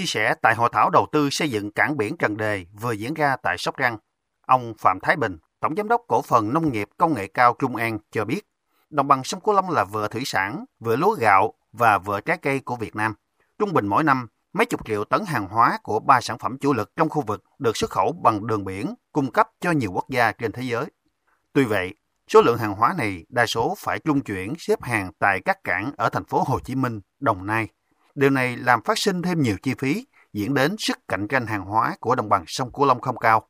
Chia sẻ tại hội thảo đầu tư xây dựng cảng biển Trần Đề vừa diễn ra tại Sóc Trăng, ông Phạm Thái Bình, Tổng Giám đốc Cổ phần Nông nghiệp Công nghệ cao Trung An cho biết, đồng bằng sông Cửu Long là vừa thủy sản, vừa lúa gạo và vừa trái cây của Việt Nam. Trung bình mỗi năm, mấy chục triệu tấn hàng hóa của ba sản phẩm chủ lực trong khu vực được xuất khẩu bằng đường biển, cung cấp cho nhiều quốc gia trên thế giới. Tuy vậy, số lượng hàng hóa này đa số phải trung chuyển xếp hàng tại các cảng ở thành phố Hồ Chí Minh, Đồng Nai. Điều này làm phát sinh thêm nhiều chi phí, diễn đến sức cạnh tranh hàng hóa của đồng bằng sông Cửu Long không cao.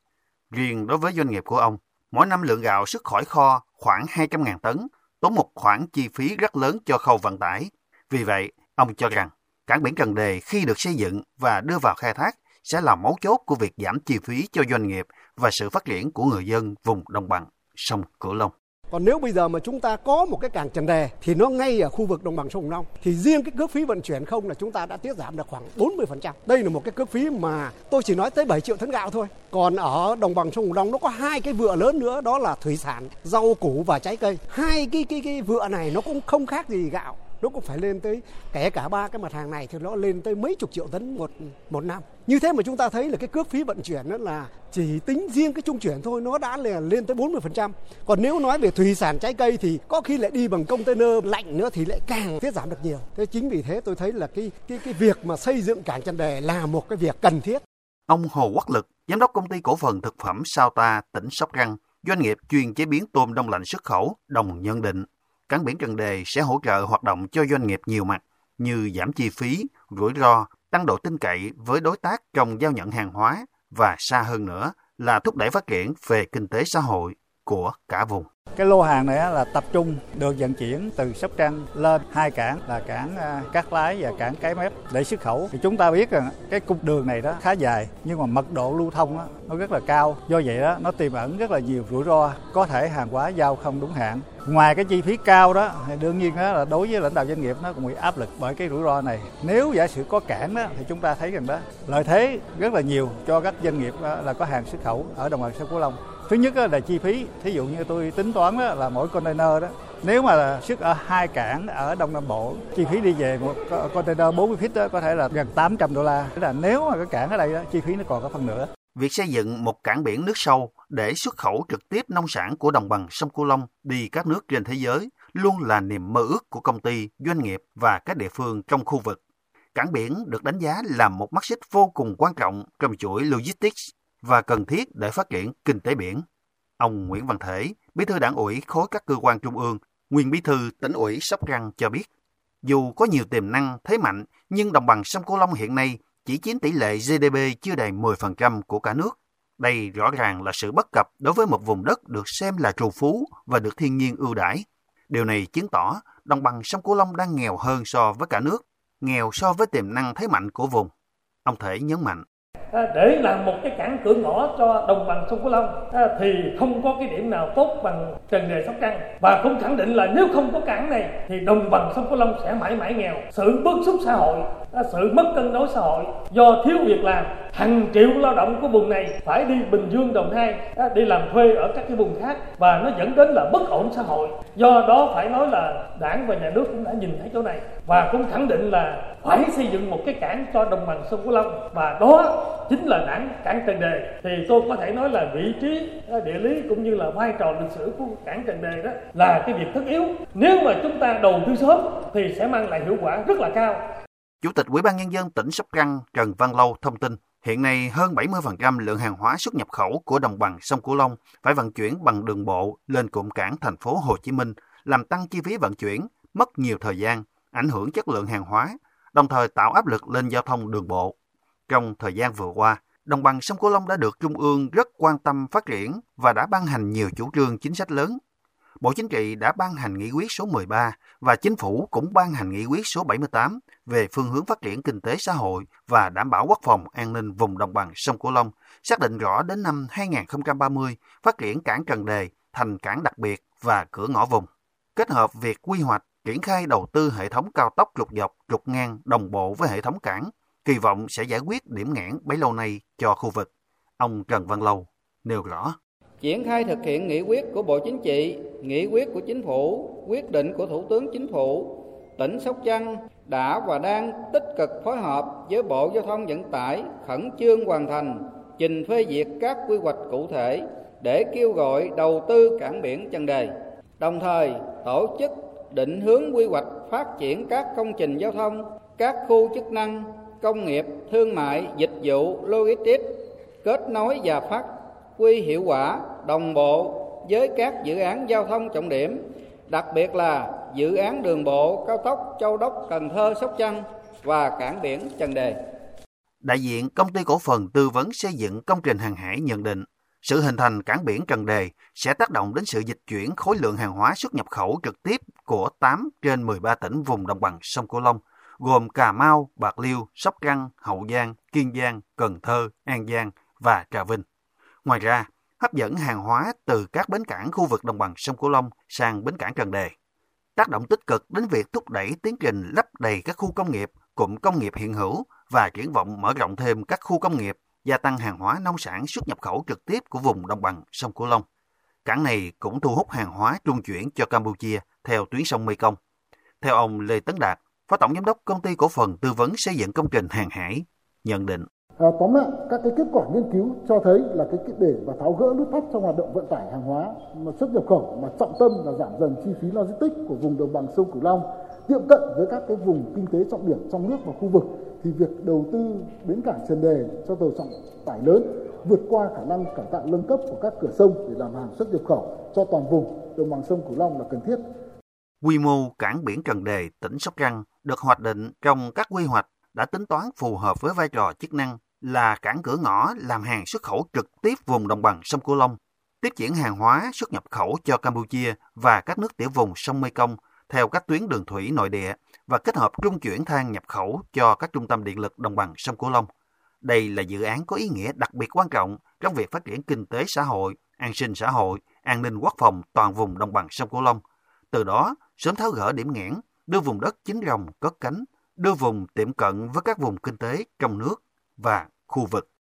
Riêng đối với doanh nghiệp của ông, mỗi năm lượng gạo xuất khỏi kho khoảng 200.000 tấn, tốn một khoản chi phí rất lớn cho khâu vận tải. Vì vậy, ông cho rằng cảng biển Cần Đề khi được xây dựng và đưa vào khai thác sẽ là mấu chốt của việc giảm chi phí cho doanh nghiệp và sự phát triển của người dân vùng đồng bằng sông Cửu Long. Còn nếu bây giờ mà chúng ta có một cái cảng Trần Đề thì nó ngay ở khu vực đồng bằng sông Cửu Long thì riêng cái cước phí vận chuyển không là chúng ta đã tiết giảm được khoảng 40%. Đây là một cái cước phí mà tôi chỉ nói tới 7 triệu tấn gạo thôi. Còn ở đồng bằng sông Cửu Long nó có hai cái vựa lớn nữa đó là thủy sản, rau củ và trái cây. Hai cái cái cái vựa này nó cũng không khác gì gạo nó cũng phải lên tới kể cả ba cái mặt hàng này thì nó lên tới mấy chục triệu tấn một một năm như thế mà chúng ta thấy là cái cước phí vận chuyển đó là chỉ tính riêng cái trung chuyển thôi nó đã là lên tới 40%. Còn nếu nói về thủy sản trái cây thì có khi lại đi bằng container lạnh nữa thì lại càng tiết giảm được nhiều. Thế chính vì thế tôi thấy là cái cái cái việc mà xây dựng cảng chân đề là một cái việc cần thiết. Ông Hồ Quốc Lực, giám đốc công ty cổ phần thực phẩm Sao Ta, tỉnh Sóc Trăng, doanh nghiệp chuyên chế biến tôm đông lạnh xuất khẩu, đồng nhận định cảng biển Trần Đề sẽ hỗ trợ hoạt động cho doanh nghiệp nhiều mặt như giảm chi phí, rủi ro, tăng độ tin cậy với đối tác trong giao nhận hàng hóa và xa hơn nữa là thúc đẩy phát triển về kinh tế xã hội của cả vùng. Cái lô hàng này là tập trung được vận chuyển từ Sóc Trăng lên hai cảng là cảng à, Cát Lái và cảng Cái Mép để xuất khẩu. Thì chúng ta biết rằng cái cung đường này đó khá dài nhưng mà mật độ lưu thông đó, nó rất là cao. Do vậy đó nó tiềm ẩn rất là nhiều rủi ro, có thể hàng hóa giao không đúng hạn. Ngoài cái chi phí cao đó thì đương nhiên đó là đối với lãnh đạo doanh nghiệp nó cũng bị áp lực bởi cái rủi ro này. Nếu giả sử có cảng đó thì chúng ta thấy rằng đó lợi thế rất là nhiều cho các doanh nghiệp à, là có hàng xuất khẩu ở đồng bằng sông Cửu Long thứ nhất là chi phí. Thí dụ như tôi tính toán đó là mỗi container đó nếu mà xuất ở hai cảng ở Đông Nam Bộ chi phí đi về một container 40 feet đó có thể là gần 800 đô la. Tức là nếu mà cái cảng ở đây đó chi phí nó còn có phần nữa. Việc xây dựng một cảng biển nước sâu để xuất khẩu trực tiếp nông sản của đồng bằng sông Cửu Long đi các nước trên thế giới luôn là niềm mơ ước của công ty, doanh nghiệp và các địa phương trong khu vực. Cảng biển được đánh giá là một mắt xích vô cùng quan trọng trong chuỗi logistics và cần thiết để phát triển kinh tế biển. Ông Nguyễn Văn Thể, Bí thư Đảng ủy khối các cơ quan trung ương, nguyên Bí thư tỉnh ủy Sóc Trăng cho biết, dù có nhiều tiềm năng, thế mạnh, nhưng đồng bằng sông Cửu Long hiện nay chỉ chiếm tỷ lệ GDP chưa đầy 10% của cả nước. Đây rõ ràng là sự bất cập đối với một vùng đất được xem là trù phú và được thiên nhiên ưu đãi. Điều này chứng tỏ đồng bằng sông Cửu Long đang nghèo hơn so với cả nước, nghèo so với tiềm năng thế mạnh của vùng. Ông Thể nhấn mạnh. À, để làm một cái cảng cửa ngõ cho đồng bằng sông Cửu Long à, thì không có cái điểm nào tốt bằng Trần Đề Sóc Trăng. Và cũng khẳng định là nếu không có cảng này, thì đồng bằng sông Cửu Long sẽ mãi mãi nghèo. Sự bức xúc xã hội à, sự mất cân đối xã hội do thiếu việc làm hàng triệu lao động của vùng này phải đi Bình Dương Đồng Nai đi làm thuê ở các cái vùng khác và nó dẫn đến là bất ổn xã hội. Do đó phải nói là đảng và nhà nước cũng đã nhìn thấy chỗ này và cũng khẳng định là phải xây dựng một cái cảng cho đồng bằng sông Cửu Long và đó chính là đảng cảng Trần Đề. Thì tôi có thể nói là vị trí địa lý cũng như là vai trò lịch sử của cảng Trần Đề đó là cái việc tất yếu. Nếu mà chúng ta đầu tư sớm thì sẽ mang lại hiệu quả rất là cao. Chủ tịch Ủy ban Nhân dân tỉnh Sóc Trăng Trần Văn Lâu thông tin, hiện nay hơn 70% lượng hàng hóa xuất nhập khẩu của đồng bằng sông Cửu Long phải vận chuyển bằng đường bộ lên cụm cảng thành phố Hồ Chí Minh, làm tăng chi phí vận chuyển, mất nhiều thời gian, ảnh hưởng chất lượng hàng hóa, đồng thời tạo áp lực lên giao thông đường bộ. Trong thời gian vừa qua, đồng bằng sông Cửu Long đã được Trung ương rất quan tâm phát triển và đã ban hành nhiều chủ trương chính sách lớn. Bộ Chính trị đã ban hành nghị quyết số 13 và Chính phủ cũng ban hành nghị quyết số 78 về phương hướng phát triển kinh tế xã hội và đảm bảo quốc phòng an ninh vùng đồng bằng sông Cửu Long, xác định rõ đến năm 2030 phát triển cảng Trần Đề thành cảng đặc biệt và cửa ngõ vùng. Kết hợp việc quy hoạch, triển khai đầu tư hệ thống cao tốc trục dọc, trục ngang đồng bộ với hệ thống cảng, kỳ vọng sẽ giải quyết điểm nghẽn bấy lâu nay cho khu vực. Ông Trần Văn Lâu nêu rõ. Triển khai thực hiện nghị quyết của Bộ Chính trị, nghị quyết của Chính phủ, quyết định của Thủ tướng Chính phủ, tỉnh Sóc Trăng đã và đang tích cực phối hợp với Bộ Giao thông Vận tải khẩn trương hoàn thành trình phê duyệt các quy hoạch cụ thể để kêu gọi đầu tư cảng biển chân đề. Đồng thời tổ chức định hướng quy hoạch phát triển các công trình giao thông, các khu chức năng, công nghiệp, thương mại, dịch vụ, logistics, kết nối và phát quy hiệu quả đồng bộ với các dự án giao thông trọng điểm, đặc biệt là dự án đường bộ cao tốc Châu Đốc Cần Thơ Sóc Trăng và cảng biển Trần Đề. Đại diện công ty cổ phần tư vấn xây dựng công trình hàng hải nhận định sự hình thành cảng biển Trần Đề sẽ tác động đến sự dịch chuyển khối lượng hàng hóa xuất nhập khẩu trực tiếp của 8 trên 13 tỉnh vùng đồng bằng sông Cửu Long, gồm Cà Mau, Bạc Liêu, Sóc Trăng, Hậu Giang, Kiên Giang, Cần Thơ, An Giang và Trà Vinh. Ngoài ra, hấp dẫn hàng hóa từ các bến cảng khu vực đồng bằng sông Cửu Long sang bến cảng Trần Đề. Tác động tích cực đến việc thúc đẩy tiến trình lấp đầy các khu công nghiệp, cụm công nghiệp hiện hữu và triển vọng mở rộng thêm các khu công nghiệp, gia tăng hàng hóa nông sản xuất nhập khẩu trực tiếp của vùng đồng bằng sông Cửu Long. Cảng này cũng thu hút hàng hóa trung chuyển cho Campuchia theo tuyến sông Mekong. Theo ông Lê Tấn Đạt, Phó Tổng Giám đốc Công ty Cổ phần Tư vấn Xây dựng Công trình Hàng hải, nhận định. À, tóm lại, các cái kết quả nghiên cứu cho thấy là cái để và tháo gỡ nút thắt trong hoạt động vận tải hàng hóa mà xuất nhập khẩu mà trọng tâm là giảm dần chi phí logistics của vùng đồng bằng sông Cửu Long tiệm cận với các cái vùng kinh tế trọng điểm trong nước và khu vực thì việc đầu tư bến cảng Trần Đề cho tàu trọng tải lớn vượt qua khả năng cải tạo nâng cấp của các cửa sông để làm hàng xuất nhập khẩu cho toàn vùng đồng bằng sông Cửu Long là cần thiết. Quy mô cảng biển Trần Đề, tỉnh Sóc Trăng được hoạch định trong các quy hoạch đã tính toán phù hợp với vai trò chức năng là cảng cửa ngõ làm hàng xuất khẩu trực tiếp vùng đồng bằng sông Cửu Long, tiếp chuyển hàng hóa xuất nhập khẩu cho Campuchia và các nước tiểu vùng sông Mekong theo các tuyến đường thủy nội địa và kết hợp trung chuyển than nhập khẩu cho các trung tâm điện lực đồng bằng sông Cửu Long. Đây là dự án có ý nghĩa đặc biệt quan trọng trong việc phát triển kinh tế xã hội, an sinh xã hội, an ninh quốc phòng toàn vùng đồng bằng sông Cửu Long. Từ đó, sớm tháo gỡ điểm nghẽn, đưa vùng đất chính rồng cất cánh, đưa vùng tiệm cận với các vùng kinh tế trong nước và khu vực.